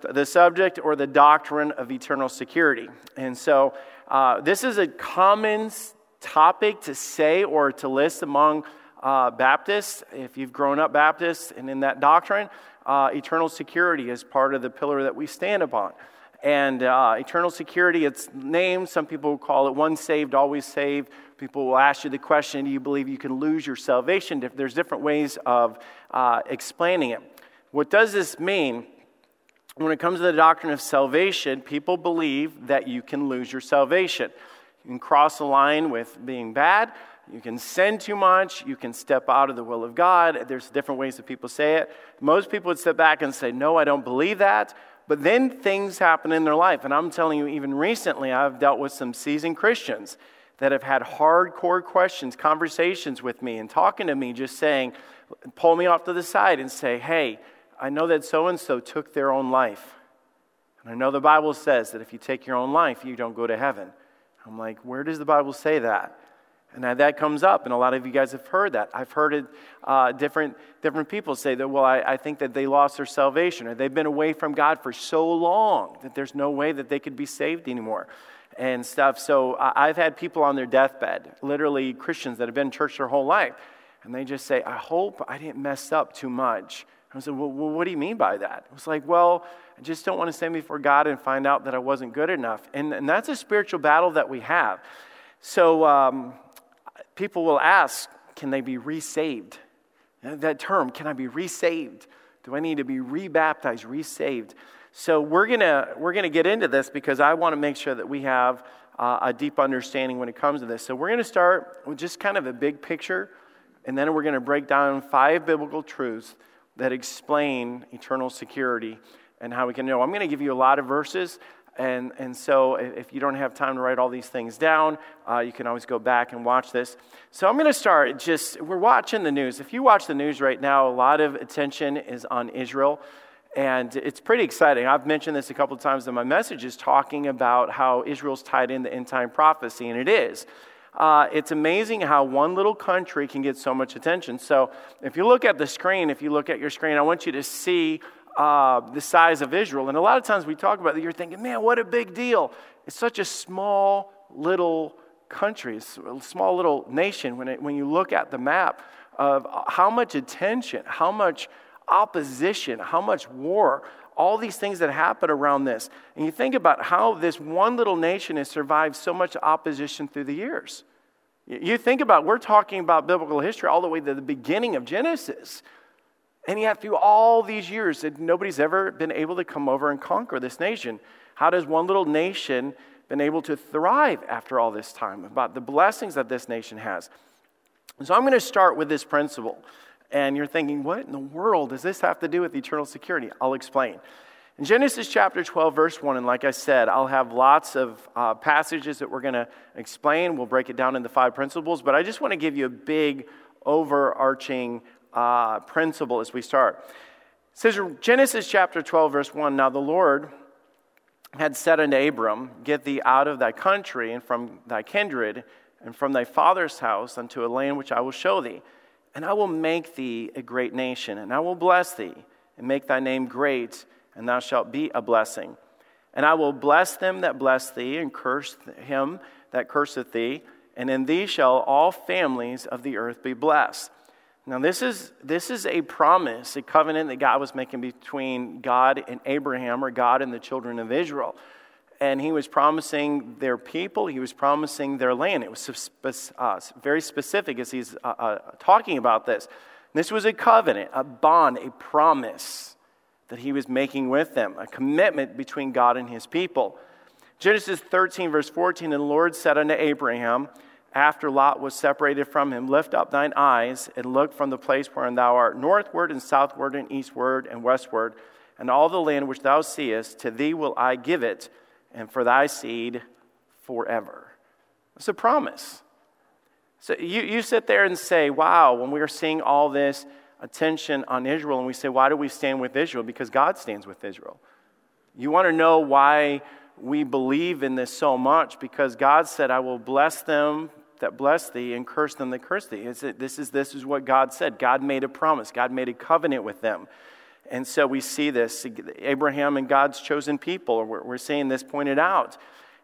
the subject or the doctrine of eternal security. And so uh, this is a common topic to say or to list among uh, Baptists. If you've grown up Baptist and in that doctrine, uh, eternal security is part of the pillar that we stand upon. And uh, eternal security, it's named, some people call it one saved, always saved. People will ask you the question do you believe you can lose your salvation? There's different ways of uh, explaining it. What does this mean? When it comes to the doctrine of salvation, people believe that you can lose your salvation. You can cross the line with being bad. You can sin too much. You can step out of the will of God. There's different ways that people say it. Most people would step back and say, No, I don't believe that. But then things happen in their life. And I'm telling you, even recently, I've dealt with some seasoned Christians that have had hardcore questions, conversations with me, and talking to me, just saying, pull me off to the side and say, Hey, I know that so and so took their own life. And I know the Bible says that if you take your own life, you don't go to heaven. I'm like, where does the Bible say that? And that comes up, and a lot of you guys have heard that. I've heard it, uh, different, different people say that, well, I, I think that they lost their salvation, or they've been away from God for so long that there's no way that they could be saved anymore, and stuff. So I've had people on their deathbed, literally Christians that have been in church their whole life, and they just say, I hope I didn't mess up too much I said, well, what do you mean by that? It was like, well, I just don't want to stand before God and find out that I wasn't good enough. And, and that's a spiritual battle that we have. So um, people will ask, can they be resaved? That term, can I be resaved? Do I need to be rebaptized, resaved? So we're gonna we're gonna get into this because I want to make sure that we have uh, a deep understanding when it comes to this. So we're gonna start with just kind of a big picture, and then we're gonna break down five biblical truths that explain eternal security and how we can know. I'm going to give you a lot of verses. And, and so, if you don't have time to write all these things down, uh, you can always go back and watch this. So, I'm going to start just, we're watching the news. If you watch the news right now, a lot of attention is on Israel. And it's pretty exciting. I've mentioned this a couple of times in my messages, talking about how Israel's tied into end time prophecy, and it is uh, it's amazing how one little country can get so much attention. So, if you look at the screen, if you look at your screen, I want you to see uh, the size of Israel. And a lot of times we talk about that, you're thinking, man, what a big deal. It's such a small little country, a small little nation when, it, when you look at the map of how much attention, how much opposition, how much war, all these things that happen around this. And you think about how this one little nation has survived so much opposition through the years. You think about, we're talking about biblical history all the way to the beginning of Genesis. And yet, through all these years, nobody's ever been able to come over and conquer this nation. How does one little nation been able to thrive after all this time? About the blessings that this nation has. So, I'm going to start with this principle. And you're thinking, what in the world does this have to do with eternal security? I'll explain. In Genesis chapter 12, verse 1, and like I said, I'll have lots of uh, passages that we're going to explain. We'll break it down into five principles, but I just want to give you a big overarching uh, principle as we start. It says Genesis chapter 12, verse 1 Now the Lord had said unto Abram, Get thee out of thy country and from thy kindred and from thy father's house unto a land which I will show thee. And I will make thee a great nation, and I will bless thee and make thy name great and thou shalt be a blessing. And I will bless them that bless thee, and curse him that curseth thee, and in thee shall all families of the earth be blessed. Now, this is, this is a promise, a covenant that God was making between God and Abraham, or God and the children of Israel. And he was promising their people, he was promising their land. It was uh, very specific as he's uh, uh, talking about this. This was a covenant, a bond, a promise that he was making with them, a commitment between God and his people. Genesis 13, verse 14 And the Lord said unto Abraham, after Lot was separated from him, Lift up thine eyes and look from the place wherein thou art, northward and southward and eastward and westward, and all the land which thou seest, to thee will I give it, and for thy seed forever. It's a promise. So you, you sit there and say, Wow, when we are seeing all this, attention on Israel and we say, why do we stand with Israel? Because God stands with Israel. You want to know why we believe in this so much? Because God said, I will bless them that bless thee and curse them that curse thee. This is, this is what God said. God made a promise, God made a covenant with them. And so we see this Abraham and God's chosen people, we're, we're seeing this pointed out.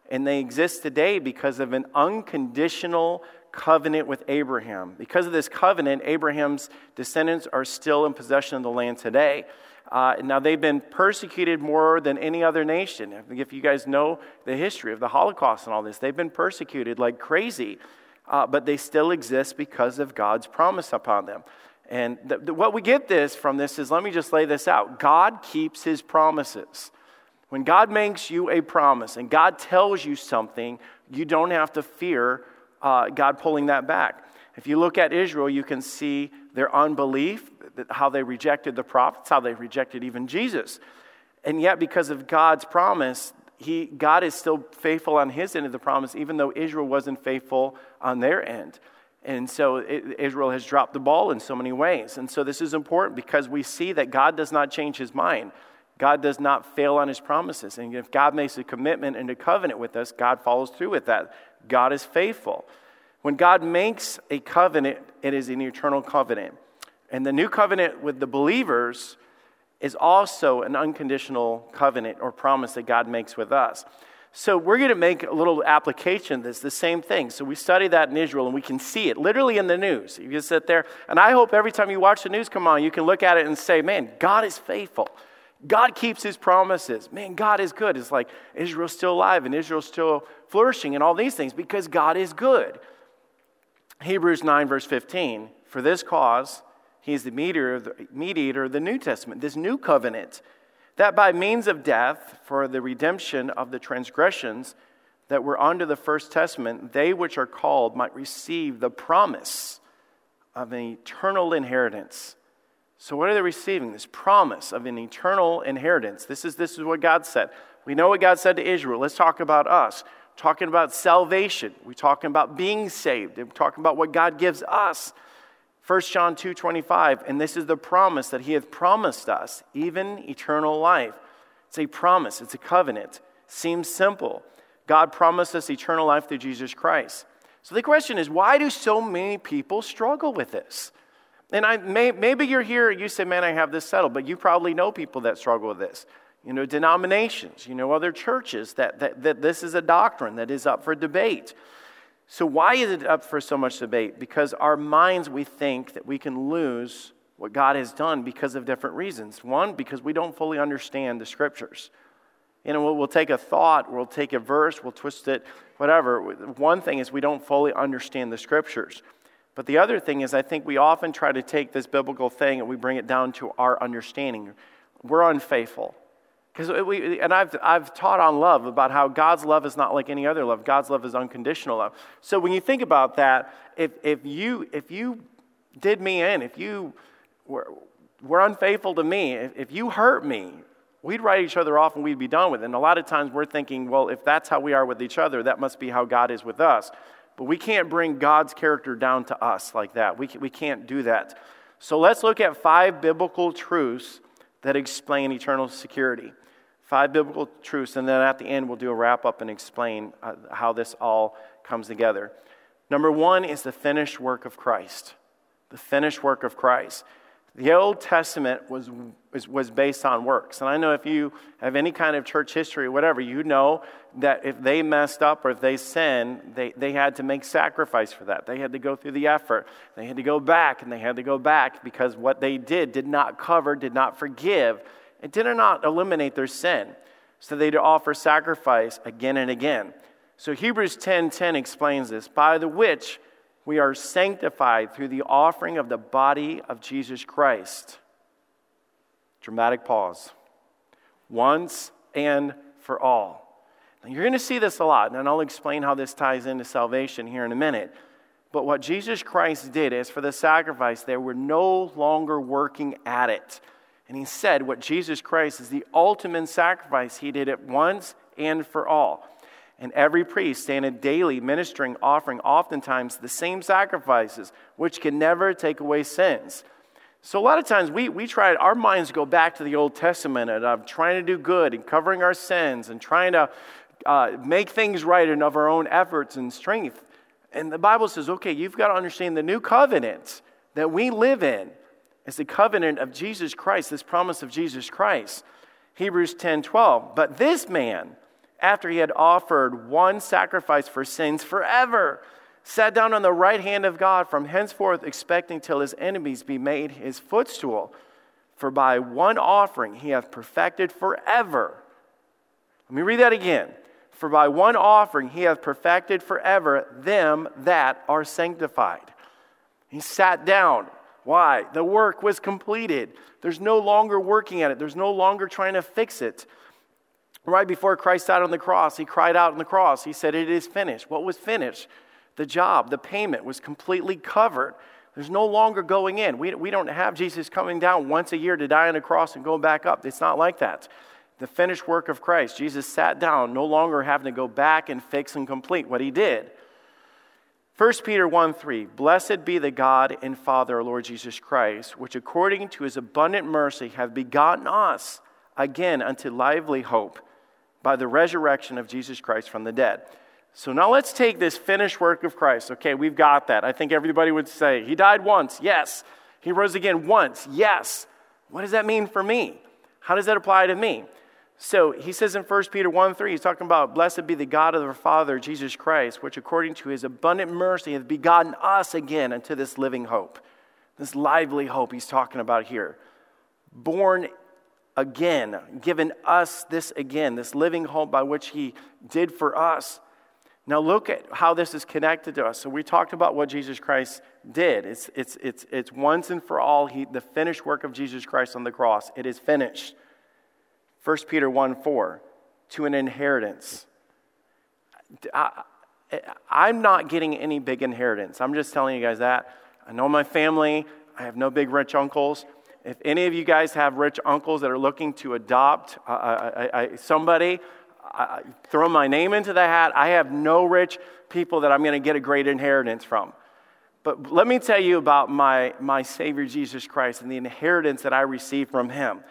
And they exist today because of an unconditional covenant with Abraham. Because of this covenant, Abraham's descendants are still in possession of the land today. Uh, now, they've been persecuted more than any other nation. If you guys know the history of the Holocaust and all this, they've been persecuted like crazy, uh, but they still exist because of God's promise upon them. And the, the, what we get this from this is let me just lay this out God keeps his promises. When God makes you a promise and God tells you something, you don't have to fear uh, God pulling that back. If you look at Israel, you can see their unbelief, how they rejected the prophets, how they rejected even Jesus. And yet, because of God's promise, he, God is still faithful on his end of the promise, even though Israel wasn't faithful on their end. And so it, Israel has dropped the ball in so many ways. And so this is important because we see that God does not change his mind. God does not fail on his promises. And if God makes a commitment and a covenant with us, God follows through with that. God is faithful. When God makes a covenant, it is an eternal covenant. And the new covenant with the believers is also an unconditional covenant or promise that God makes with us. So we're going to make a little application that's the same thing. So we study that in Israel and we can see it literally in the news. You can sit there, and I hope every time you watch the news come on, you can look at it and say, man, God is faithful. God keeps his promises. Man, God is good. It's like Israel's still alive and Israel's still flourishing and all these things because God is good. Hebrews 9, verse 15. For this cause, he is the mediator of the, mediator of the New Testament, this new covenant, that by means of death, for the redemption of the transgressions that were under the first testament, they which are called might receive the promise of an eternal inheritance. So, what are they receiving? This promise of an eternal inheritance. This is, this is what God said. We know what God said to Israel. Let's talk about us. talking about salvation. We're talking about being saved. We're talking about what God gives us. 1 John 2:25, and this is the promise that he hath promised us, even eternal life. It's a promise, it's a covenant. Seems simple. God promised us eternal life through Jesus Christ. So the question is, why do so many people struggle with this? And I, may, maybe you're here, you say, man, I have this settled, but you probably know people that struggle with this. You know, denominations, you know, other churches that, that, that this is a doctrine that is up for debate. So, why is it up for so much debate? Because our minds, we think that we can lose what God has done because of different reasons. One, because we don't fully understand the scriptures. You know, we'll, we'll take a thought, we'll take a verse, we'll twist it, whatever. One thing is we don't fully understand the scriptures. But the other thing is, I think we often try to take this biblical thing and we bring it down to our understanding. We're unfaithful. Because we, and I've, I've taught on love about how God's love is not like any other love. God's love is unconditional love. So when you think about that, if, if, you, if you did me in, if you were, were unfaithful to me, if, if you hurt me, we'd write each other off and we'd be done with it. And a lot of times we're thinking, well, if that's how we are with each other, that must be how God is with us. But we can't bring God's character down to us like that. We, we can't do that. So let's look at five biblical truths that explain eternal security. Five biblical truths, and then at the end, we'll do a wrap up and explain uh, how this all comes together. Number one is the finished work of Christ. The finished work of Christ. The Old Testament was, was, was, based on works. And I know if you have any kind of church history or whatever, you know that if they messed up or if they sinned, they, they had to make sacrifice for that. They had to go through the effort. They had to go back and they had to go back because what they did did not cover, did not forgive it did not eliminate their sin, so they'd offer sacrifice again and again. So Hebrews 10:10 10, 10 explains this, by the which we are sanctified through the offering of the body of Jesus Christ. Dramatic pause. Once and for all. Now you're going to see this a lot, and I'll explain how this ties into salvation here in a minute. But what Jesus Christ did is for the sacrifice, they were no longer working at it. And he said what Jesus Christ is the ultimate sacrifice. He did it once and for all. And every priest standeth daily ministering, offering oftentimes the same sacrifices, which can never take away sins. So a lot of times we, we try, our minds go back to the Old Testament and of trying to do good and covering our sins and trying to uh, make things right and of our own efforts and strength. And the Bible says, okay, you've got to understand the new covenant that we live in It's the covenant of Jesus Christ, this promise of Jesus Christ. Hebrews 10 12. But this man, after he had offered one sacrifice for sins forever, sat down on the right hand of God from henceforth, expecting till his enemies be made his footstool. For by one offering he hath perfected forever. Let me read that again. For by one offering he hath perfected forever them that are sanctified. He sat down. Why? The work was completed. There's no longer working at it, there's no longer trying to fix it. Right before Christ died on the cross, he cried out on the cross. He said, It is finished. What was finished? The job, the payment was completely covered. There's no longer going in. We, we don't have Jesus coming down once a year to die on the cross and going back up. It's not like that. The finished work of Christ, Jesus sat down, no longer having to go back and fix and complete what he did. 1 Peter 1 3 Blessed be the God and Father, Lord Jesus Christ, which according to his abundant mercy have begotten us again unto lively hope by the resurrection of Jesus Christ from the dead. So now let's take this finished work of Christ. Okay, we've got that. I think everybody would say, He died once, yes. He rose again once, yes. What does that mean for me? How does that apply to me? So he says in 1 Peter 1 3, he's talking about, Blessed be the God of our Father, Jesus Christ, which according to his abundant mercy hath begotten us again unto this living hope. This lively hope he's talking about here. Born again, given us this again, this living hope by which he did for us. Now look at how this is connected to us. So we talked about what Jesus Christ did. It's, it's, it's, it's once and for all he, the finished work of Jesus Christ on the cross. It is finished. 1 Peter 1 4, to an inheritance. I, I'm not getting any big inheritance. I'm just telling you guys that. I know my family, I have no big rich uncles. If any of you guys have rich uncles that are looking to adopt uh, I, I, somebody, I, throw my name into the hat. I have no rich people that I'm going to get a great inheritance from. But let me tell you about my, my Savior Jesus Christ and the inheritance that I received from him.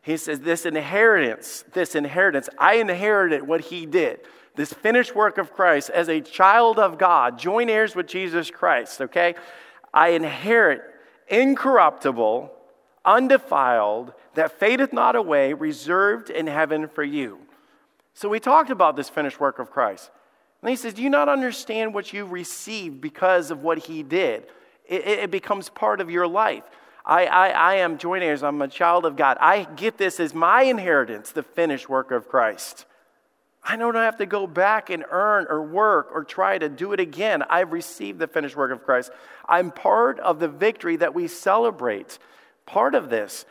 He says, This inheritance, this inheritance, I inherited what he did. This finished work of Christ as a child of God, joint heirs with Jesus Christ, okay? I inherit incorruptible, undefiled, that fadeth not away, reserved in heaven for you. So we talked about this finished work of Christ. And he says, Do you not understand what you received because of what he did? It, it becomes part of your life. I, I, I am joint heirs. I'm a child of God. I get this as my inheritance, the finished work of Christ. I don't have to go back and earn or work or try to do it again. I've received the finished work of Christ. I'm part of the victory that we celebrate. Part of this.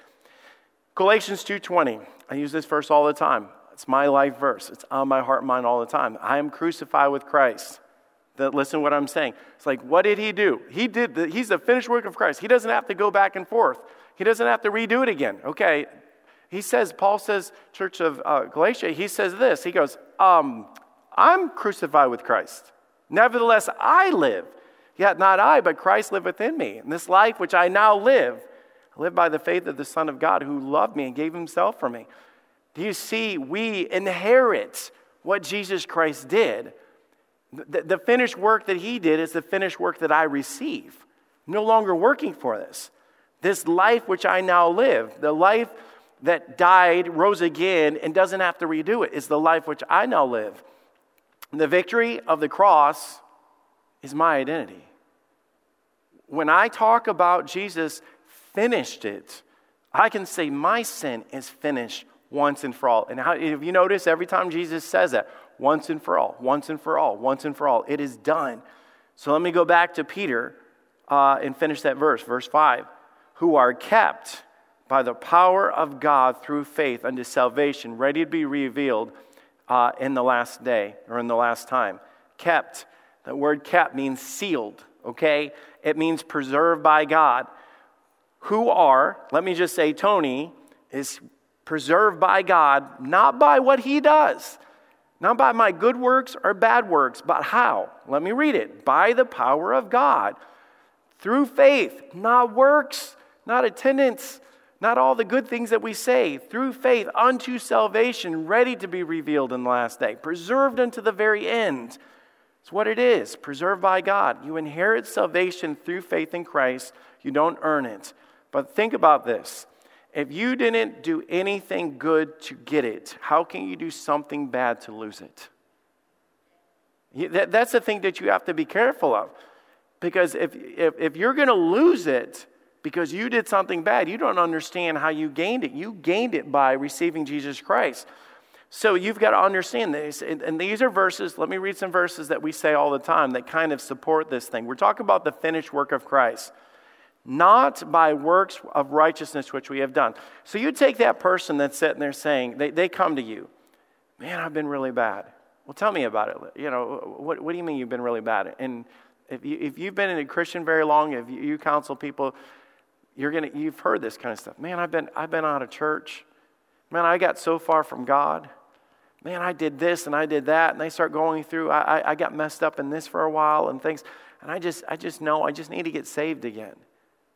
Galatians 2:20. I use this verse all the time. It's my life verse. It's on my heart and mind all the time. I am crucified with Christ that listen to what I'm saying. It's like, what did he do? He did the, he's the finished work of Christ. He doesn't have to go back and forth. He doesn't have to redo it again. Okay. He says, Paul says, Church of uh, Galatia, he says this. He goes, um, I'm crucified with Christ. Nevertheless, I live. Yet not I, but Christ live within me. And this life which I now live, I live by the faith of the Son of God who loved me and gave himself for me. Do you see? We inherit what Jesus Christ did. The, the finished work that he did is the finished work that I receive. I'm no longer working for this. This life which I now live, the life that died, rose again, and doesn't have to redo it, is the life which I now live. The victory of the cross is my identity. When I talk about Jesus finished it, I can say my sin is finished once and for all. And how, if you notice, every time Jesus says that, once and for all, once and for all, once and for all, it is done. So let me go back to Peter uh, and finish that verse, verse 5. Who are kept by the power of God through faith unto salvation, ready to be revealed uh, in the last day or in the last time. Kept. That word kept means sealed, okay? It means preserved by God. Who are, let me just say, Tony is preserved by God, not by what he does, not by my good works or bad works, but how? Let me read it. By the power of God, through faith, not works, not attendance, not all the good things that we say, through faith unto salvation, ready to be revealed in the last day, preserved unto the very end. It's what it is, preserved by God. You inherit salvation through faith in Christ, you don't earn it. But think about this. If you didn't do anything good to get it, how can you do something bad to lose it? That's the thing that you have to be careful of. Because if, if, if you're going to lose it because you did something bad, you don't understand how you gained it. You gained it by receiving Jesus Christ. So you've got to understand this. And, and these are verses, let me read some verses that we say all the time that kind of support this thing. We're talking about the finished work of Christ, not by works of righteousness which we have done. So you take that person that's sitting there saying, they, they come to you, man, I've been really bad. Well, tell me about it. You know, what, what do you mean you've been really bad? And if, you, if you've been a Christian very long, if you, you counsel people, you're gonna, you've heard this kind of stuff. Man, I've been, I've been out of church. Man, I got so far from God. Man, I did this and I did that. And they start going through, I, I, I got messed up in this for a while and things. And I just, I just know I just need to get saved again.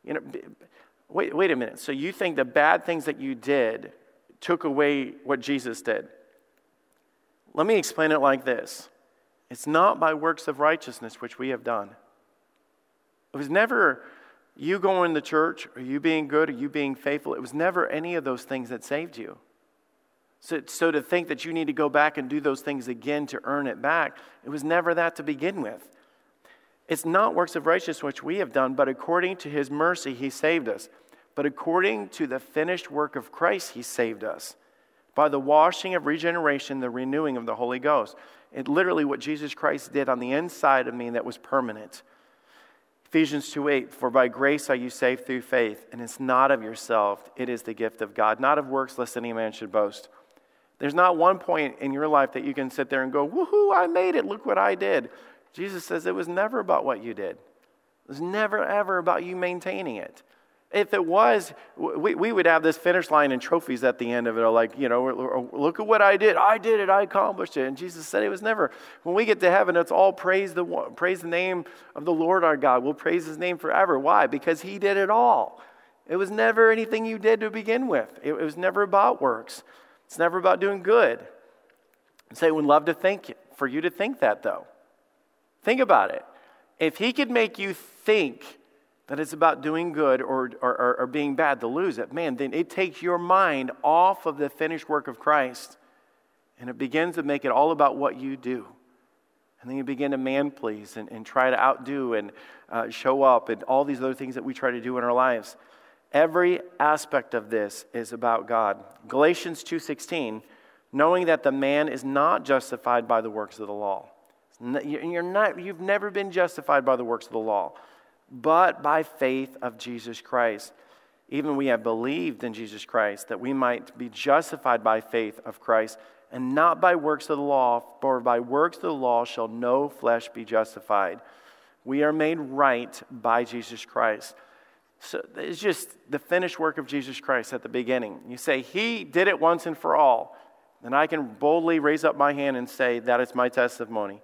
You know, wait, wait a minute. So you think the bad things that you did took away what Jesus did? Let me explain it like this it's not by works of righteousness which we have done. It was never you going to church or you being good or you being faithful. It was never any of those things that saved you. So, so to think that you need to go back and do those things again to earn it back, it was never that to begin with. It's not works of righteousness which we have done, but according to his mercy, he saved us. But according to the finished work of Christ, he saved us by the washing of regeneration, the renewing of the Holy Ghost. It literally what Jesus Christ did on the inside of me that was permanent. Ephesians 2 8, for by grace are you saved through faith, and it's not of yourself, it is the gift of God, not of works, lest any man should boast. There's not one point in your life that you can sit there and go, woohoo, I made it, look what I did. Jesus says it was never about what you did, it was never, ever about you maintaining it. If it was, we, we would have this finish line and trophies at the end of it, like, you know, oh, look at what I did. I did it. I accomplished it. And Jesus said it was never. When we get to heaven, it's all praise the, praise the name of the Lord our God. We'll praise his name forever. Why? Because he did it all. It was never anything you did to begin with, it, it was never about works. It's never about doing good. Satan would love to think for you to think that, though. Think about it. If he could make you think that it's about doing good or, or, or, being bad to lose it, man, then it takes your mind off of the finished work of Christ and it begins to make it all about what you do. And then you begin to man please and, and try to outdo and uh, show up and all these other things that we try to do in our lives. Every aspect of this is about God. Galatians 2:16, knowing that the man is not justified by the works of the law. You're not, you've never been justified by the works of the law but by faith of Jesus Christ. Even we have believed in Jesus Christ that we might be justified by faith of Christ and not by works of the law, for by works of the law shall no flesh be justified. We are made right by Jesus Christ. So it's just the finished work of Jesus Christ at the beginning. You say, He did it once and for all. Then I can boldly raise up my hand and say, That is my testimony.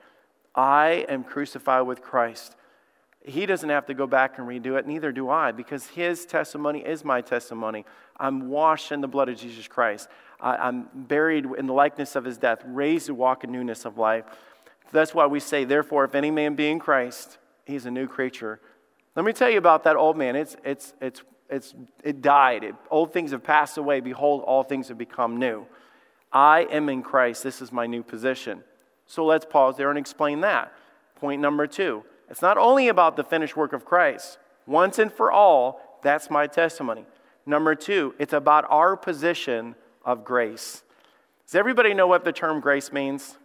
I am crucified with Christ. He doesn't have to go back and redo it, neither do I, because his testimony is my testimony. I'm washed in the blood of Jesus Christ. I, am buried in the likeness of his death, raised to walk in newness of life. That's why we say, therefore, if any man be in Christ, he's a new creature. Let me tell you about that old man. It's, it's, it's, it's, it died. It, old things have passed away. Behold, all things have become new. I am in Christ. This is my new position. So let's pause there and explain that. Point number two it's not only about the finished work of Christ, once and for all, that's my testimony. Number two, it's about our position of grace. Does everybody know what the term grace means?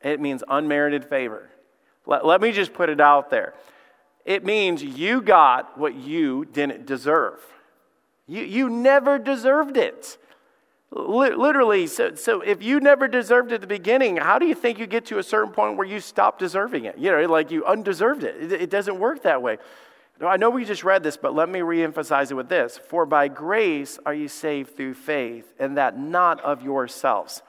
It means unmerited favor. Let, let me just put it out there. It means you got what you didn't deserve. You, you never deserved it. Literally, so, so if you never deserved it at the beginning, how do you think you get to a certain point where you stop deserving it? You know, like you undeserved it. It, it doesn't work that way. I know we just read this, but let me reemphasize it with this. For by grace are you saved through faith, and that not of yourselves.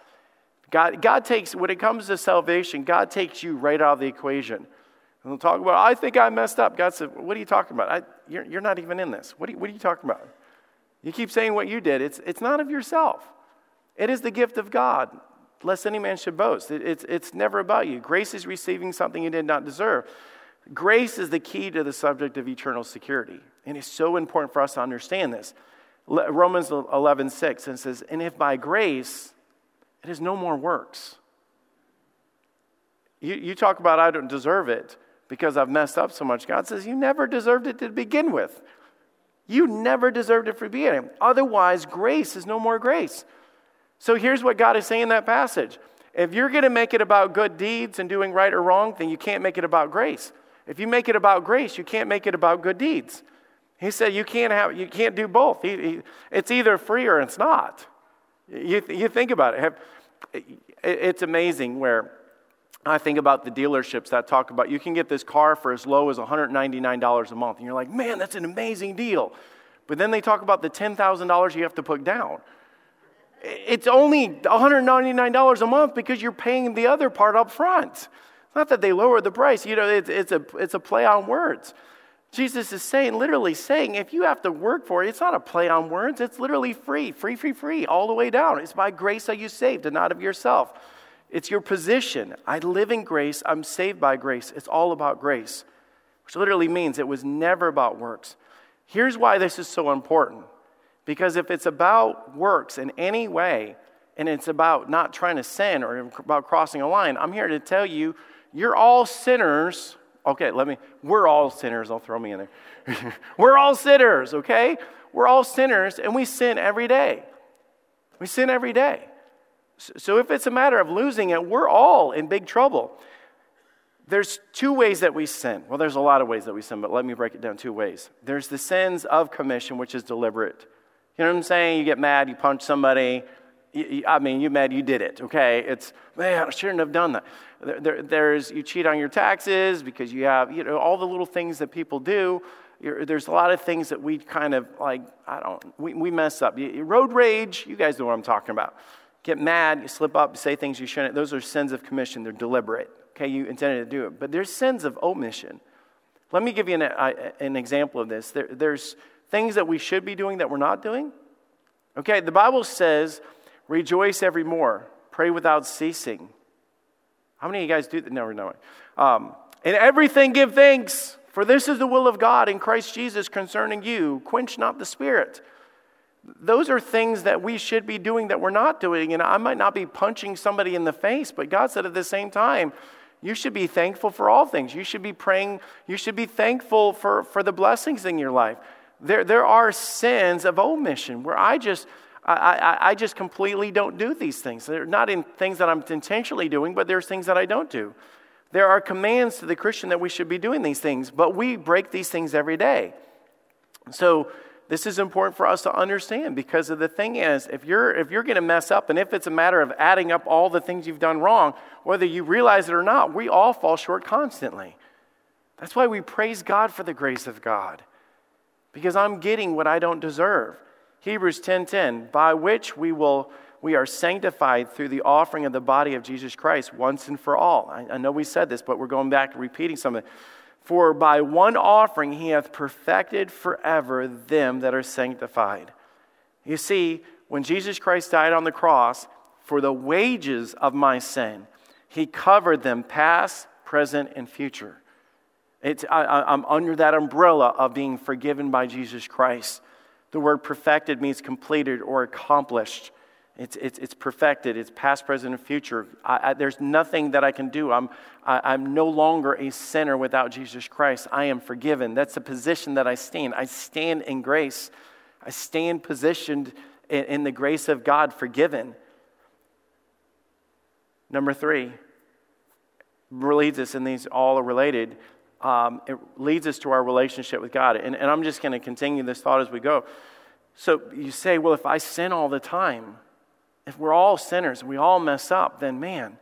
God, God takes, when it comes to salvation, God takes you right out of the equation. And we'll talk about, I think I messed up. God said, What are you talking about? I, you're, you're not even in this. What are, what are you talking about? You keep saying what you did. It's, it's not of yourself, it is the gift of God, lest any man should boast. It, it's, it's never about you. Grace is receiving something you did not deserve. Grace is the key to the subject of eternal security. And it's so important for us to understand this. Romans 11, 6, and says, And if by grace, it is no more works. You, you talk about, I don't deserve it because I've messed up so much. God says, You never deserved it to begin with. You never deserved it for beginning. Otherwise, grace is no more grace. So here's what God is saying in that passage. If you're going to make it about good deeds and doing right or wrong, then you can't make it about grace. If you make it about grace, you can't make it about good deeds. He said you can't have you can't do both. He, he, it's either free or it's not. You, you think about it. Have, it's amazing where I think about the dealerships that talk about you can get this car for as low as $199 a month. And you're like, man, that's an amazing deal. But then they talk about the $10,000 you have to put down. It's only $199 a month because you're paying the other part up front. It's not that they lower the price. You know, it's, it's, a, it's a play on words. Jesus is saying, literally saying, if you have to work for it, it's not a play on words. It's literally free, free, free, free, all the way down. It's by grace are you saved and not of yourself. It's your position. I live in grace. I'm saved by grace. It's all about grace, which literally means it was never about works. Here's why this is so important. Because if it's about works in any way, and it's about not trying to sin or about crossing a line, I'm here to tell you, you're all sinners Okay, let me, we're all sinners. I'll throw me in there. we're all sinners, okay? We're all sinners and we sin every day. We sin every day. So if it's a matter of losing it, we're all in big trouble. There's two ways that we sin. Well, there's a lot of ways that we sin, but let me break it down two ways. There's the sins of commission, which is deliberate. You know what I'm saying? You get mad, you punch somebody, I mean, you mad you did it, okay? It's, man, I shouldn't have done that. There, there's, you cheat on your taxes because you have, you know, all the little things that people do. You're, there's a lot of things that we kind of like, I don't, we, we mess up. You, road rage, you guys know what I'm talking about. Get mad, you slip up, you say things you shouldn't. Those are sins of commission, they're deliberate, okay? You intended to do it. But there's sins of omission. Let me give you an, an example of this. There, there's things that we should be doing that we're not doing. Okay, the Bible says, Rejoice every more, Pray without ceasing. How many of you guys do that? No, no. Um, in everything give thanks, for this is the will of God in Christ Jesus concerning you. Quench not the spirit. Those are things that we should be doing that we're not doing. And I might not be punching somebody in the face, but God said at the same time, you should be thankful for all things. You should be praying, you should be thankful for, for the blessings in your life. There, there are sins of omission where I just, I, I, I just completely don't do these things. They're not in things that I'm intentionally doing, but there's things that I don't do. There are commands to the Christian that we should be doing these things, but we break these things every day. So this is important for us to understand because of the thing is, if you're if you're going to mess up, and if it's a matter of adding up all the things you've done wrong, whether you realize it or not, we all fall short constantly. That's why we praise God for the grace of God, because I'm getting what I don't deserve. Hebrews 10:10, by which we will we are sanctified through the offering of the body of Jesus Christ once and for all. I, I know we said this, but we're going back to repeating something. For by one offering he hath perfected forever them that are sanctified. You see, when Jesus Christ died on the cross, for the wages of my sin, he covered them past, present, and future. It's, I, I'm under that umbrella of being forgiven by Jesus Christ. The word perfected means completed or accomplished. It's, it's, it's perfected. It's past, present, and future. I, I, there's nothing that I can do. I'm, I, am no longer a sinner without Jesus Christ. I am forgiven. That's the position that I stand. I stand in grace. I stand positioned in, in the grace of God, forgiven. Number three leads us, and these all are related um, it leads us to our relationship with God. And, and I'm just going to continue this thought as we go. So you say, well, if I sin all the time, if we're all sinners we all mess up, then man,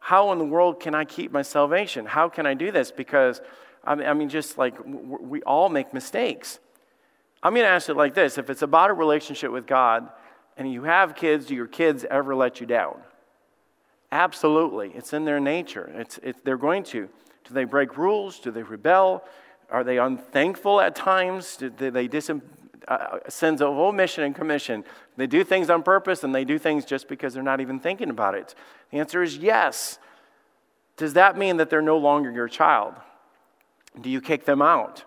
how in the world can I keep my salvation? How can I do this? Because, I mean, just like we all make mistakes. I'm going to ask it like this if it's about a relationship with God and you have kids, do your kids ever let you down? Absolutely. It's in their nature, it's, they're going to. Do they break rules? Do they rebel? Are they unthankful at times? Do they dis- uh, sins of omission and commission? They do things on purpose and they do things just because they're not even thinking about it. The answer is yes. Does that mean that they're no longer your child? Do you kick them out?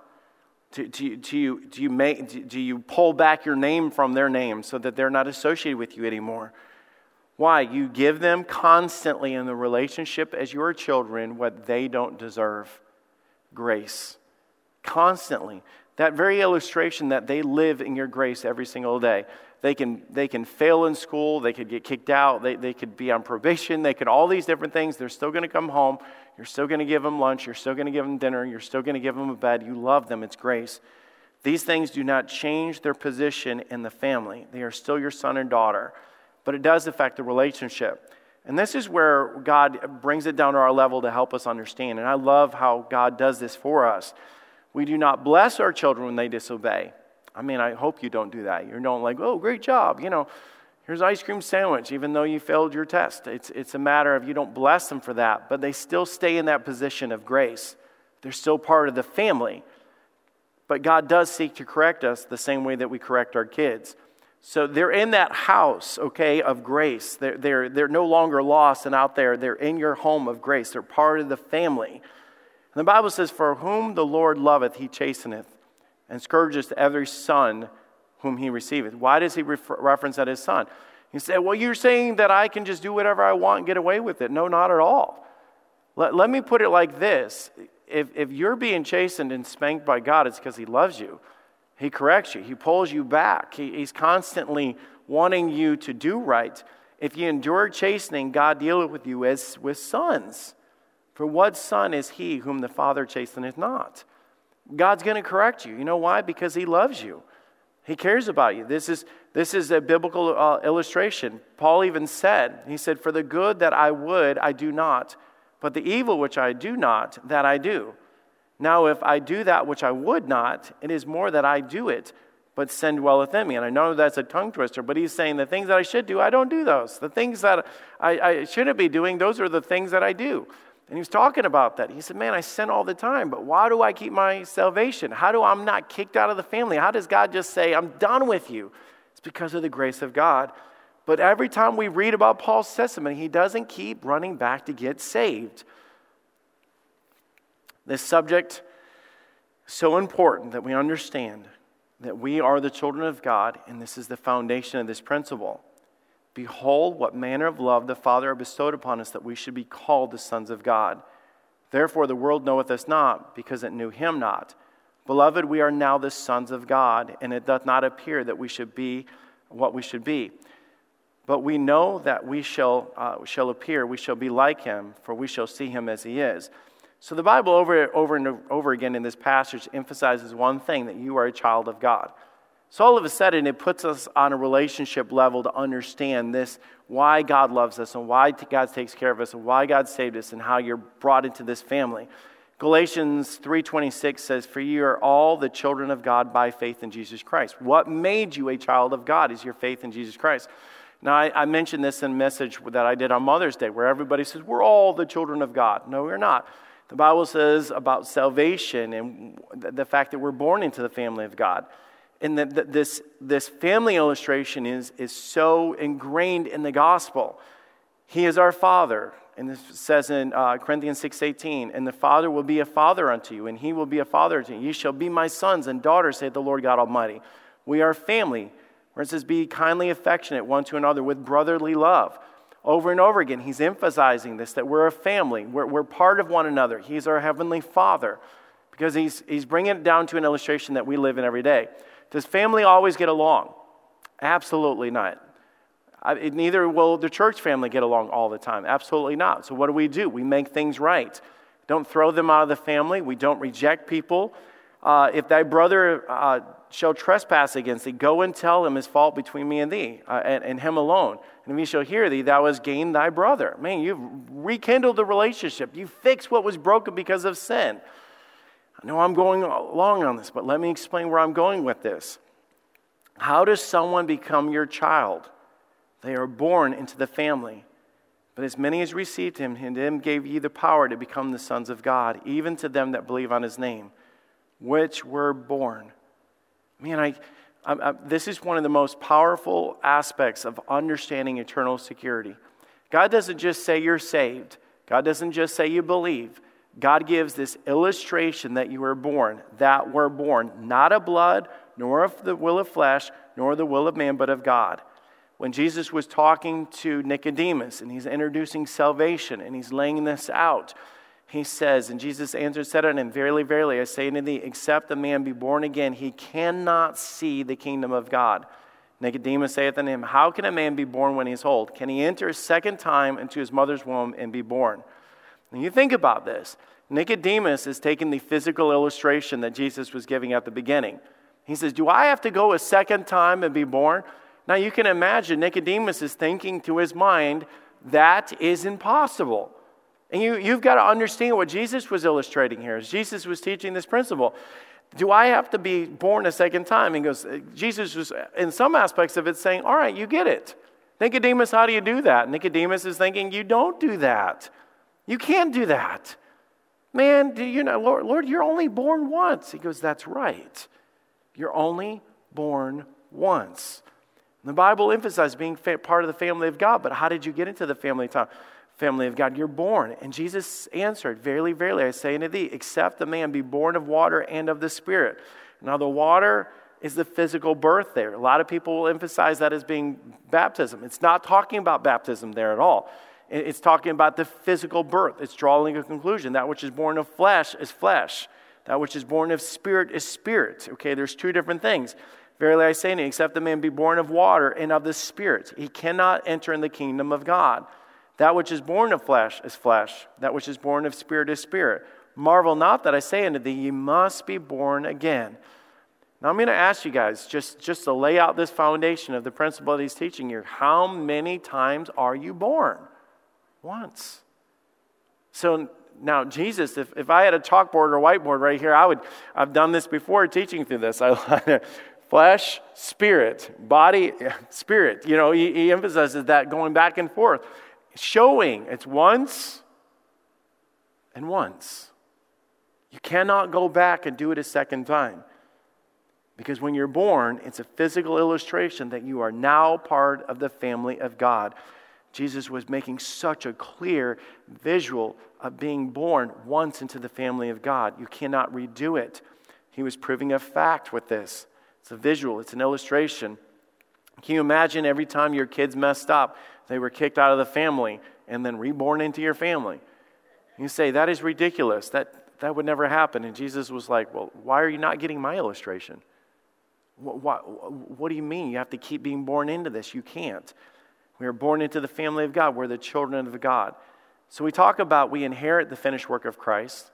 Do, do, do, you, do, you make, do you pull back your name from their name so that they're not associated with you anymore? Why? You give them constantly in the relationship as your children what they don't deserve grace. Constantly. That very illustration that they live in your grace every single day. They can, they can fail in school, they could get kicked out, they, they could be on probation, they could all these different things. They're still going to come home. You're still going to give them lunch. You're still going to give them dinner. You're still going to give them a bed. You love them. It's grace. These things do not change their position in the family. They are still your son and daughter, but it does affect the relationship. And this is where God brings it down to our level to help us understand. And I love how God does this for us. We do not bless our children when they disobey. I mean, I hope you don't do that. You're not like, oh, great job. You know, Here's ice cream sandwich, even though you failed your test. It's, it's a matter of you don't bless them for that, but they still stay in that position of grace. They're still part of the family. But God does seek to correct us the same way that we correct our kids. So they're in that house, okay, of grace. They're, they're, they're no longer lost and out there. They're in your home of grace. They're part of the family. And the Bible says, For whom the Lord loveth, he chasteneth, and scourgeth every son whom he receiveth. Why does he refer, reference that as son? He said, Well, you're saying that I can just do whatever I want and get away with it. No, not at all. Let, let me put it like this if, if you're being chastened and spanked by God, it's because he loves you. He corrects you, he pulls you back, he, he's constantly wanting you to do right. If you endure chastening, God dealeth with you as with sons. For what son is he whom the Father chasteneth not? God's going to correct you. You know why? Because he loves you. He cares about you. This is, this is a biblical uh, illustration. Paul even said, He said, For the good that I would, I do not, but the evil which I do not, that I do. Now, if I do that which I would not, it is more that I do it, but sin dwelleth in me. And I know that's a tongue twister, but he's saying the things that I should do, I don't do those. The things that I, I shouldn't be doing, those are the things that I do. And he was talking about that. He said, Man, I sin all the time, but why do I keep my salvation? How do I'm not kicked out of the family? How does God just say, I'm done with you? It's because of the grace of God. But every time we read about Paul's testimony, he doesn't keep running back to get saved. This subject is so important that we understand that we are the children of God, and this is the foundation of this principle. Behold, what manner of love the Father bestowed upon us that we should be called the sons of God. Therefore, the world knoweth us not, because it knew him not. Beloved, we are now the sons of God, and it doth not appear that we should be what we should be. But we know that we shall, uh, shall appear, we shall be like him, for we shall see him as he is. So the Bible, over, over and over again in this passage, emphasizes one thing that you are a child of God. So all of a sudden, it puts us on a relationship level to understand this why God loves us and why God takes care of us and why God saved us and how you're brought into this family. Galatians 3:26 says, "For you are all the children of God by faith in Jesus Christ." What made you a child of God is your faith in Jesus Christ. Now, I, I mentioned this in a message that I did on Mother's Day, where everybody says, We're all the children of God. No, we're not. The Bible says about salvation and the fact that we're born into the family of God and that this, this family illustration is, is so ingrained in the gospel. He is our Father. And this says in uh, Corinthians 6.18, And the Father will be a father unto you, and he will be a father unto you. Ye shall be my sons and daughters, saith the Lord God Almighty. We are family. Where it says, Be kindly affectionate one to another with brotherly love. Over and over again, he's emphasizing this that we're a family, we're, we're part of one another. He's our heavenly Father because he's, he's bringing it down to an illustration that we live in every day. Does family always get along? Absolutely not. I, neither will the church family get along all the time. Absolutely not. So, what do we do? We make things right. Don't throw them out of the family. We don't reject people. Uh, if thy brother uh, shall trespass against thee, go and tell him his fault between me and thee, uh, and, and, him alone. And if he shall hear thee, thou hast gained thy brother. Man, you've rekindled the relationship. You fixed what was broken because of sin. I know I'm going along on this, but let me explain where I'm going with this. How does someone become your child? They are born into the family. But as many as received him, and him gave ye the power to become the sons of God, even to them that believe on his name, which were born. Man, I, I, I, this is one of the most powerful aspects of understanding eternal security. God doesn't just say you're saved, God doesn't just say you believe. God gives this illustration that you were born, that we're born, not of blood, nor of the will of flesh, nor the will of man, but of God. When Jesus was talking to Nicodemus and he's introducing salvation and he's laying this out, he says, And Jesus answered, said unto him, Verily, verily, I say unto thee, except a man be born again, he cannot see the kingdom of God. Nicodemus saith unto him, How can a man be born when he is old? Can he enter a second time into his mother's womb and be born? And you think about this. Nicodemus is taking the physical illustration that Jesus was giving at the beginning. He says, Do I have to go a second time and be born? Now you can imagine Nicodemus is thinking to his mind, that is impossible. And you, you've got to understand what Jesus was illustrating here. Jesus was teaching this principle. Do I have to be born a second time? He goes, Jesus was, in some aspects of it, saying, All right, you get it. Nicodemus, how do you do that? Nicodemus is thinking, You don't do that. You can't do that. Man, do you know, Lord, Lord, you're only born once. He goes, That's right. You're only born once. The Bible emphasizes being part of the family of God, but how did you get into the family of, family of God? You're born. And Jesus answered, Verily, verily, I say unto thee, except the man be born of water and of the Spirit. Now, the water is the physical birth there. A lot of people will emphasize that as being baptism. It's not talking about baptism there at all. It's talking about the physical birth. It's drawing a conclusion. That which is born of flesh is flesh. That which is born of spirit is spirit. Okay, there's two different things. Verily I say to you, except the man be born of water and of the Spirit, he cannot enter in the kingdom of God. That which is born of flesh is flesh, that which is born of spirit is spirit. Marvel not that I say unto thee, ye must be born again. Now I'm going to ask you guys, just, just to lay out this foundation of the principle that he's teaching here, how many times are you born? Once. So now Jesus, if, if I had a chalkboard or whiteboard right here, I would, I've done this before teaching through this. I flesh, spirit, body, spirit. You know, he, he emphasizes that going back and forth, showing it's once and once. You cannot go back and do it a second time. Because when you're born, it's a physical illustration that you are now part of the family of God. Jesus was making such a clear visual of being born once into the family of God. You cannot redo it. He was proving a fact with this. It's a visual, it's an illustration. Can you imagine every time your kids messed up, they were kicked out of the family and then reborn into your family? You say, that is ridiculous. That, that would never happen. And Jesus was like, well, why are you not getting my illustration? What, what, what do you mean? You have to keep being born into this. You can't. We are born into the family of God. We're the children of God. So we talk about we inherit the finished work of Christ.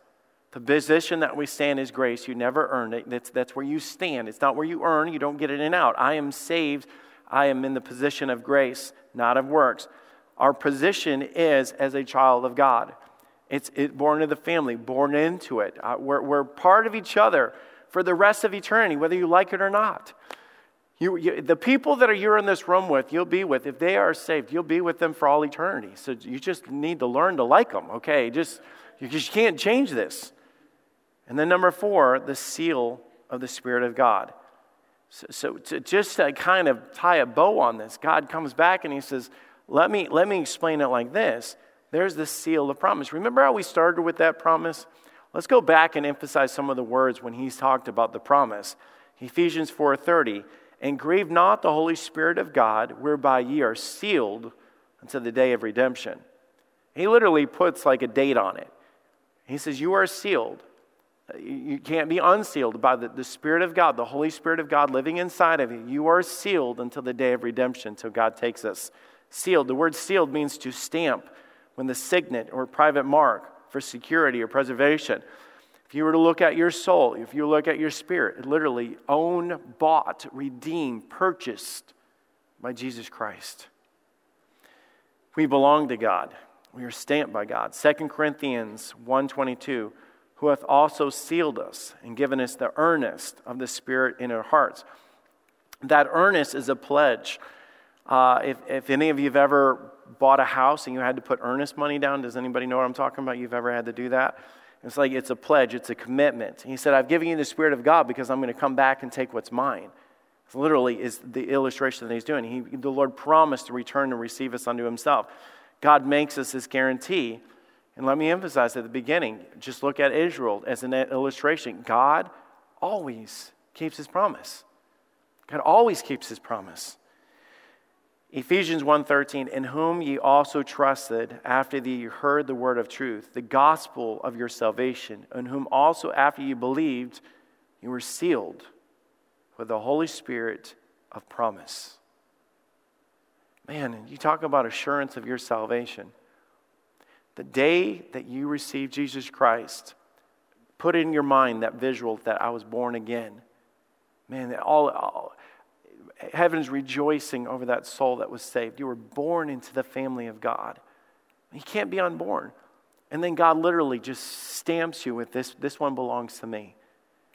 The position that we stand is grace. You never earned it. That's, that's where you stand. It's not where you earn. You don't get it in and out. I am saved. I am in the position of grace, not of works. Our position is as a child of God. It's it, born into the family, born into it. Uh, we're, we're part of each other for the rest of eternity, whether you like it or not. You, you, the people that are you're in this room with, you'll be with. If they are saved, you'll be with them for all eternity. So you just need to learn to like them, okay? Just, you just can't change this. And then number four, the seal of the Spirit of God. So, so to just to kind of tie a bow on this, God comes back and he says, let me, let me explain it like this. There's the seal of promise. Remember how we started with that promise? Let's go back and emphasize some of the words when he's talked about the promise. Ephesians 4:30, and grieve not the Holy Spirit of God, whereby ye are sealed unto the day of redemption. He literally puts like a date on it. He says, You are sealed. You can't be unsealed by the, the Spirit of God, the Holy Spirit of God living inside of you. You are sealed until the day of redemption, until God takes us. Sealed. The word sealed means to stamp when the signet or private mark for security or preservation. If you were to look at your soul, if you look at your spirit, literally owned, bought, redeemed, purchased by Jesus Christ. We belong to God. We are stamped by God. 2 Corinthians 122 who hath also sealed us and given us the earnest of the Spirit in our hearts. That earnest is a pledge. Uh, if, if any of you have ever bought a house and you had to put earnest money down, does anybody know what I'm talking about? You've ever had to do that? It's like it's a pledge, it's a commitment. He said, I've given you the Spirit of God because I'm going to come back and take what's mine. Literally is the illustration that he's doing. He, the Lord promised to return and receive us unto himself. God makes us this guarantee And let me emphasize at the beginning just look at Israel as an illustration. God always keeps his promise. God always keeps his promise. Ephesians 1:13 in whom ye also trusted after ye heard the word of truth the gospel of your salvation in whom also after you believed you were sealed with the holy spirit of promise. Man you talk about assurance of your salvation. The day that you received Jesus Christ put in your mind that visual that I was born again. Man all, all heaven's rejoicing over that soul that was saved. You were born into the family of God. You can't be unborn. And then God literally just stamps you with this, this one belongs to me.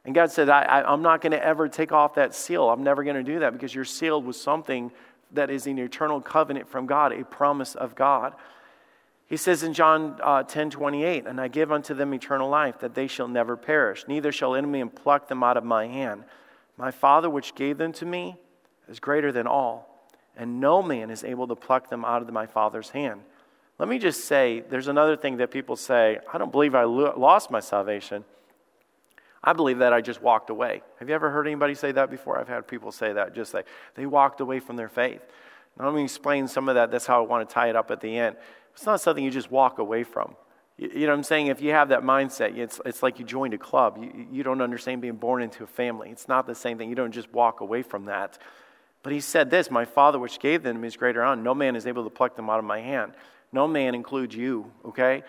And God said, I, I, am not going to ever take off that seal. I'm never going to do that because you're sealed with something that is an eternal covenant from God, a promise of God. He says in John uh, 10 28, And I give unto them eternal life, that they shall never perish, neither shall enemy pluck them out of my hand. My Father, which gave them to me, is greater than all, and no man is able to pluck them out of my Father's hand. Let me just say there's another thing that people say I don't believe I lo- lost my salvation. I believe that I just walked away. Have you ever heard anybody say that before? I've had people say that, just like they walked away from their faith. Now, let me explain some of that. That's how I want to tie it up at the end. It's not something you just walk away from. You, you know what I'm saying? If you have that mindset, it's, it's like you joined a club. You, you don't understand being born into a family. It's not the same thing. You don't just walk away from that. But he said this My Father, which gave them, is greater on. No man is able to pluck them out of my hand. No man includes you, okay?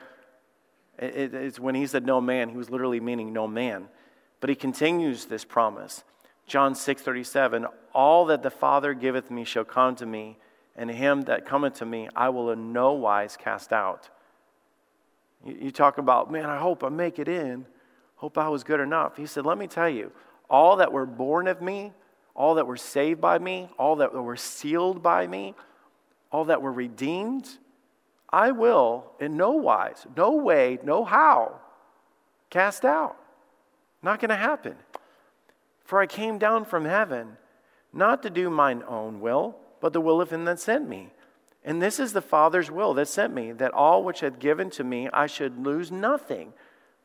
It, it's when he said no man, he was literally meaning no man. But he continues this promise. John 6 37, all that the Father giveth me shall come to me, and him that cometh to me I will in no wise cast out. You, you talk about, man, I hope I make it in. Hope I was good enough. He said, let me tell you, all that were born of me all that were saved by me, all that were sealed by me, all that were redeemed, I will in no wise, no way, no how cast out. Not going to happen. For I came down from heaven not to do mine own will, but the will of him that sent me. And this is the Father's will that sent me, that all which hath given to me I should lose nothing,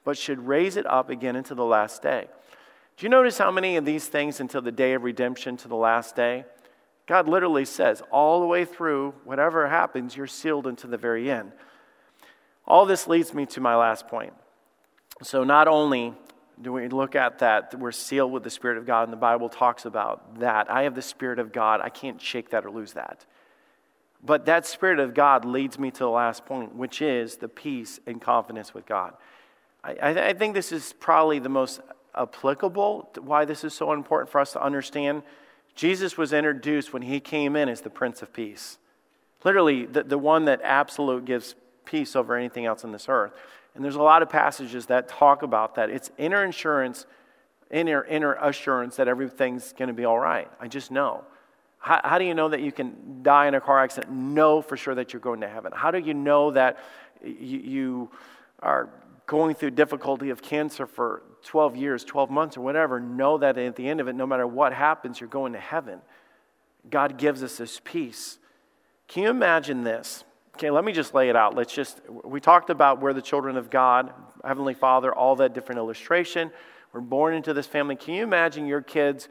but should raise it up again into the last day. Do you notice how many of these things until the day of redemption to the last day? God literally says, all the way through, whatever happens, you're sealed until the very end. All this leads me to my last point. So, not only do we look at that, we're sealed with the Spirit of God, and the Bible talks about that. I have the Spirit of God. I can't shake that or lose that. But that Spirit of God leads me to the last point, which is the peace and confidence with God. I, I, I think this is probably the most applicable, why this is so important for us to understand. Jesus was introduced when he came in as the Prince of Peace. Literally, the, the one that absolute gives peace over anything else on this earth. And there's a lot of passages that talk about that. It's inner insurance, inner, inner assurance that everything's going to be all right. I just know. How, how do you know that you can die in a car accident? Know for sure that you're going to heaven. How do you know that you, you are going through difficulty of cancer for 12 years, 12 months, or whatever, know that at the end of it, no matter what happens, you're going to heaven. God gives us this peace. Can you imagine this? Okay, let me just lay it out. Let's just, we talked about we're the children of God, Heavenly Father, all that different illustration. We're born into this family. Can you imagine your kids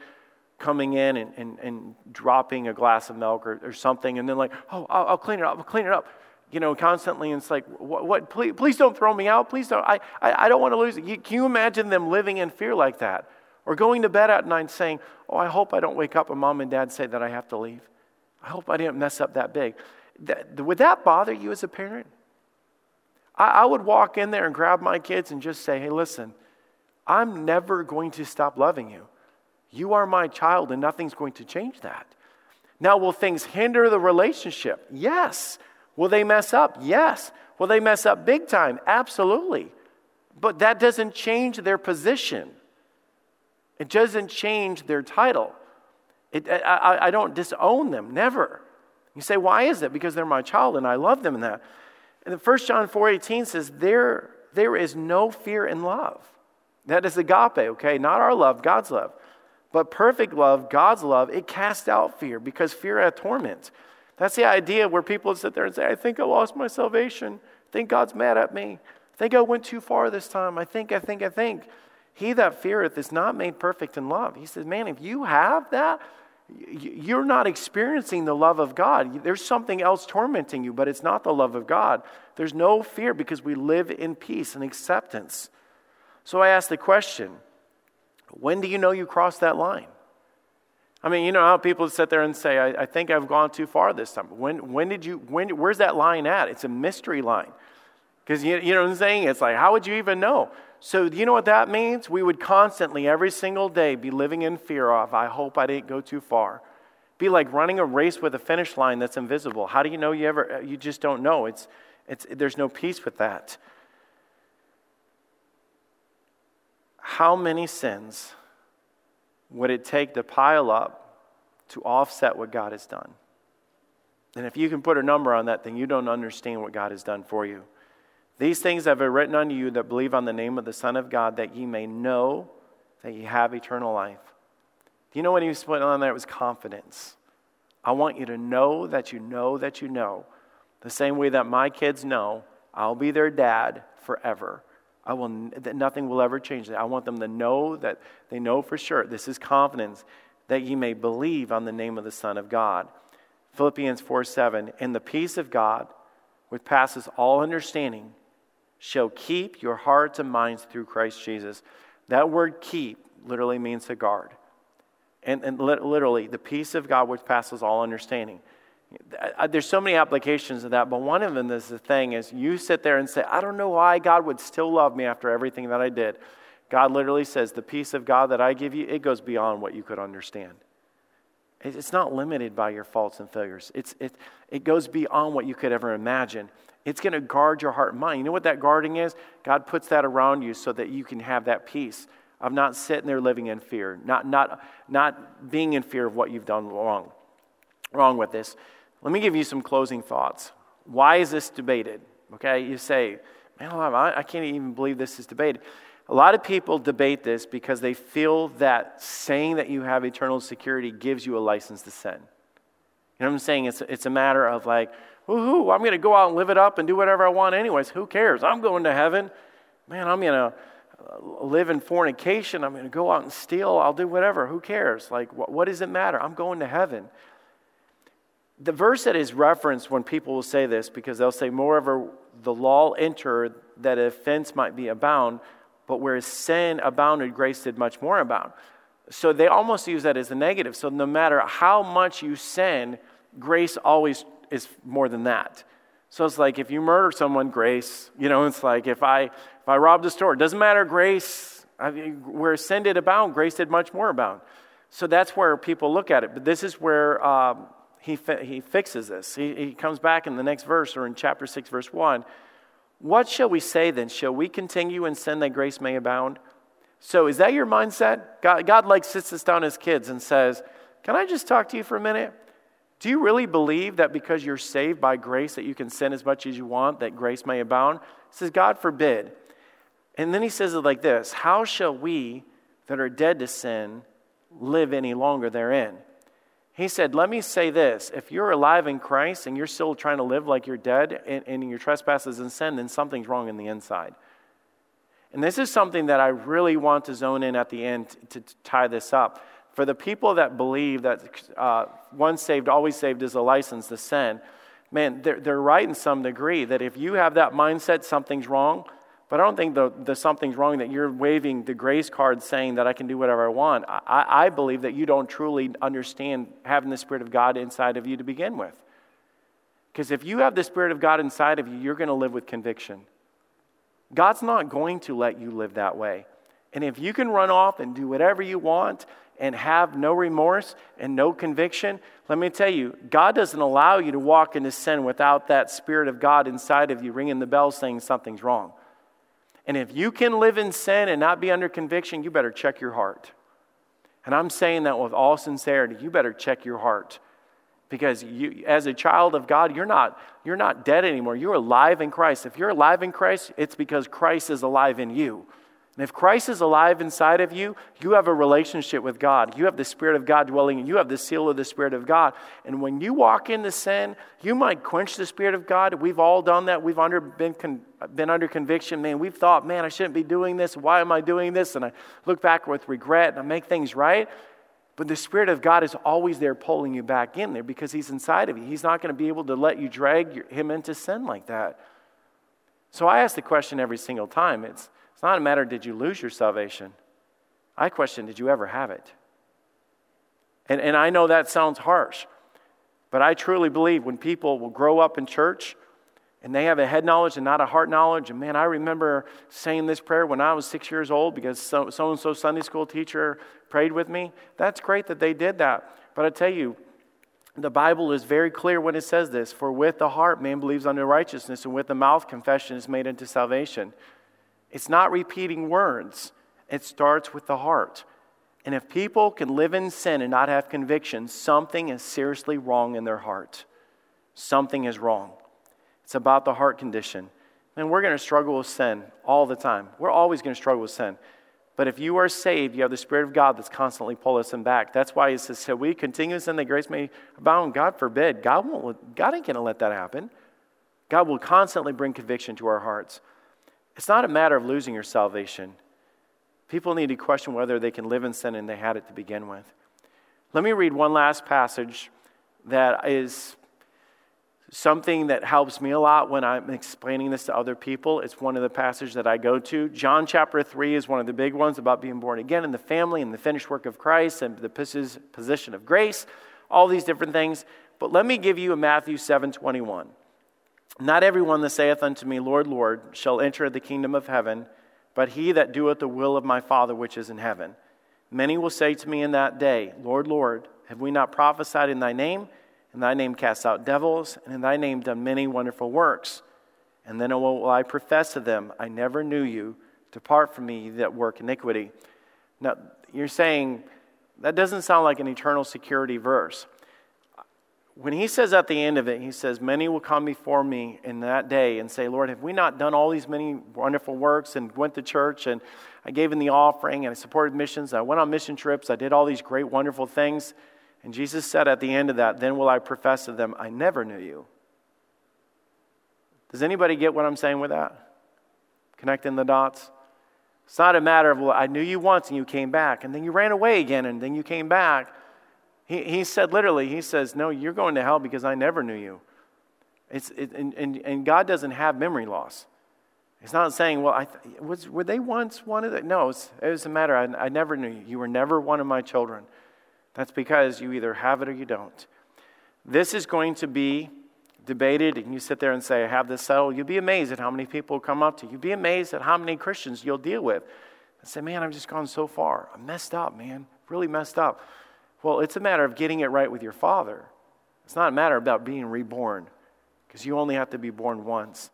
coming in and, and, and dropping a glass of milk or, or something and then like, oh, I'll, I'll clean it up, I'll clean it up you know, constantly. And it's like, what, what please, please don't throw me out. Please don't. I, I, I don't want to lose it. You, can you imagine them living in fear like that? Or going to bed at night saying, oh, I hope I don't wake up and mom and dad say that I have to leave. I hope I didn't mess up that big. That, would that bother you as a parent? I, I would walk in there and grab my kids and just say, hey, listen, I'm never going to stop loving you. You are my child, and nothing's going to change that. Now, will things hinder the relationship? Yes. Will they mess up? Yes. Will they mess up big time? Absolutely. But that doesn't change their position, it doesn't change their title. It, I, I don't disown them, never. You say, why is it? Because they're my child and I love them in that. And 1 John 4.18 says, there, there is no fear in love. That is agape, okay? Not our love, God's love. But perfect love, God's love, it casts out fear because fear hath torment. That's the idea where people sit there and say, I think I lost my salvation. I think God's mad at me. I think I went too far this time. I think, I think, I think. He that feareth is not made perfect in love. He says, Man, if you have that, you're not experiencing the love of God. There's something else tormenting you, but it's not the love of God. There's no fear because we live in peace and acceptance. So I ask the question when do you know you crossed that line? I mean, you know how people sit there and say, I, I think I've gone too far this time. When, when did you, when, where's that line at? It's a mystery line. Because you, you know what I'm saying? It's like, how would you even know? So, you know what that means? We would constantly, every single day, be living in fear of, I hope I didn't go too far. Be like running a race with a finish line that's invisible. How do you know you ever, uh, you just don't know? It's, it's, there's no peace with that. How many sins would it take to pile up to offset what God has done? And if you can put a number on that, then you don't understand what God has done for you. These things have I written unto you that believe on the name of the Son of God, that ye may know that ye have eternal life. Do you know what he was putting on there? It was confidence. I want you to know that you know that you know. The same way that my kids know I'll be their dad forever. I will, that nothing will ever change that. I want them to know that they know for sure. This is confidence that ye may believe on the name of the Son of God. Philippians 4 7. And the peace of God, which passes all understanding, shall keep your hearts and minds through Christ Jesus. That word keep literally means to guard. And, and literally, the peace of God which passes all understanding. Uh, there's so many applications of that, but one of them is the thing is you sit there and say, I don't know why God would still love me after everything that I did. God literally says, the peace of God that I give you, it goes beyond what you could understand. It's not limited by your faults and failures. It's, it, it goes beyond what you could ever imagine. It's going to guard your heart and mind. You know what that guarding is? God puts that around you so that you can have that peace of not sitting there living in fear, not, not, not being in fear of what you've done wrong, wrong with this. Let me give you some closing thoughts. Why is this debated? Okay, you say, man, I can't even believe this is debated. A lot of people debate this because they feel that saying that you have eternal security gives you a license to sin. You know what I'm saying? It's, it's a matter of like, woohoo, I'm going to go out and live it up and do whatever I want anyways. Who cares? I'm going to heaven. Man, I'm going to uh, live in fornication. I'm going to go out and steal. I'll do whatever. Who cares? Like, what, what does it matter? I'm going to heaven. The verse that is referenced when people will say this, because they'll say, Moreover, the law entered that offense might be abound, but where sin abounded, grace did much more abound. So they almost use that as a negative. So no matter how much you sin, grace always is more than that. So it's like if you murder someone, grace. You know, it's like if I if I robbed a store, it doesn't matter. Grace, I mean, where sin did abound, grace did much more abound. So that's where people look at it. But this is where um, he fi- he fixes this. He, he comes back in the next verse or in chapter six, verse one. What shall we say then? Shall we continue in sin that grace may abound? So is that your mindset? God, God like sits us down as kids and says, "Can I just talk to you for a minute?" Do you really believe that because you're saved by grace that you can sin as much as you want, that grace may abound? He says, God forbid. And then he says it like this How shall we that are dead to sin live any longer therein? He said, Let me say this. If you're alive in Christ and you're still trying to live like you're dead and, in your trespasses and sin, then something's wrong in the inside. And this is something that I really want to zone in at the end to, to tie this up. For the people that believe that uh, once saved, always saved is a license to sin, man, they're, they're right in some degree that if you have that mindset, something's wrong. But I don't think the, the something's wrong that you're waving the grace card saying that I can do whatever I want. I, I believe that you don't truly understand having the Spirit of God inside of you to begin with. Because if you have the Spirit of God inside of you, you're going to live with conviction. God's not going to let you live that way. And if you can run off and do whatever you want and have no remorse and no conviction, let me tell you, God doesn't allow you to walk into sin without that Spirit of God inside of you ringing the bell saying something's wrong. And if you can live in sin and not be under conviction, you better check your heart. And I'm saying that with all sincerity. You better check your heart. Because you, as a child of God, you're not, you're not dead anymore. You're alive in Christ. If you're alive in Christ, it's because Christ is alive in you. And if Christ is alive inside of you, you have a relationship with God. You have the Spirit of God dwelling in you. You have the seal of the Spirit of God. And when you walk into sin, you might quench the Spirit of God. We've all done that. We've under, been, con, been under conviction. Man, we've thought, man, I shouldn't be doing this. Why am I doing this? And I look back with regret and I make things right. But the Spirit of God is always there pulling you back in there because He's inside of you. He's not going to be able to let you drag Him into sin like that. So I ask the question every single time. It's, it's not a matter did you lose your salvation. I question did you ever have it? And, and I know that sounds harsh, but I truly believe when people will grow up in church and they have a head knowledge and not a heart knowledge. And man, I remember saying this prayer when I was six years old because so and so Sunday school teacher prayed with me. That's great that they did that. But I tell you, the Bible is very clear when it says this For with the heart man believes unto righteousness, and with the mouth confession is made unto salvation. It's not repeating words, it starts with the heart. And if people can live in sin and not have conviction, something is seriously wrong in their heart. Something is wrong. It's about the heart condition. And we're going to struggle with sin all the time. We're always going to struggle with sin. But if you are saved, you have the Spirit of God that's constantly pulling us back. That's why he says, "So we continue in that grace may abound." God forbid. God won't. God ain't going to let that happen. God will constantly bring conviction to our hearts. It's not a matter of losing your salvation. People need to question whether they can live in sin and they had it to begin with. Let me read one last passage that is something that helps me a lot when I'm explaining this to other people. It's one of the passages that I go to. John chapter 3 is one of the big ones about being born again in the family and the finished work of Christ and the position of grace, all these different things. But let me give you a Matthew 7 21. Not everyone that saith unto me, Lord, Lord, shall enter the kingdom of heaven, but he that doeth the will of my Father which is in heaven. Many will say to me in that day, Lord, Lord, have we not prophesied in thy name? In thy name cast out devils, and in thy name done many wonderful works. And then will I profess to them, I never knew you. Depart from me, that work iniquity. Now, you're saying that doesn't sound like an eternal security verse when he says at the end of it, he says, Many will come before me in that day and say, Lord, have we not done all these many wonderful works and went to church and I gave in the offering and I supported missions, I went on mission trips, I did all these great, wonderful things. And Jesus said at the end of that, Then will I profess to them, I never knew you. Does anybody get what I'm saying with that? Connecting the dots? It's not a matter of, well, I knew you once and you came back, and then you ran away again and then you came back. He, he said literally, he says, No, you're going to hell because I never knew you. It's, it, and, and, and God doesn't have memory loss. It's not saying, well, I th- was, were they once one of the? No, it's, it was a matter, I, I never knew you. You were never one of my children. That's because you either have it or you don't. This is going to be debated, and you sit there and say, I have this settled. You'll be amazed at how many people come up to you. You'll be amazed at how many Christians you'll deal with. And say, man, I've just gone so far. I'm messed up, man. Really messed up. Well, it's a matter of getting it right with your Father. It's not a matter about being reborn, because you only have to be born once.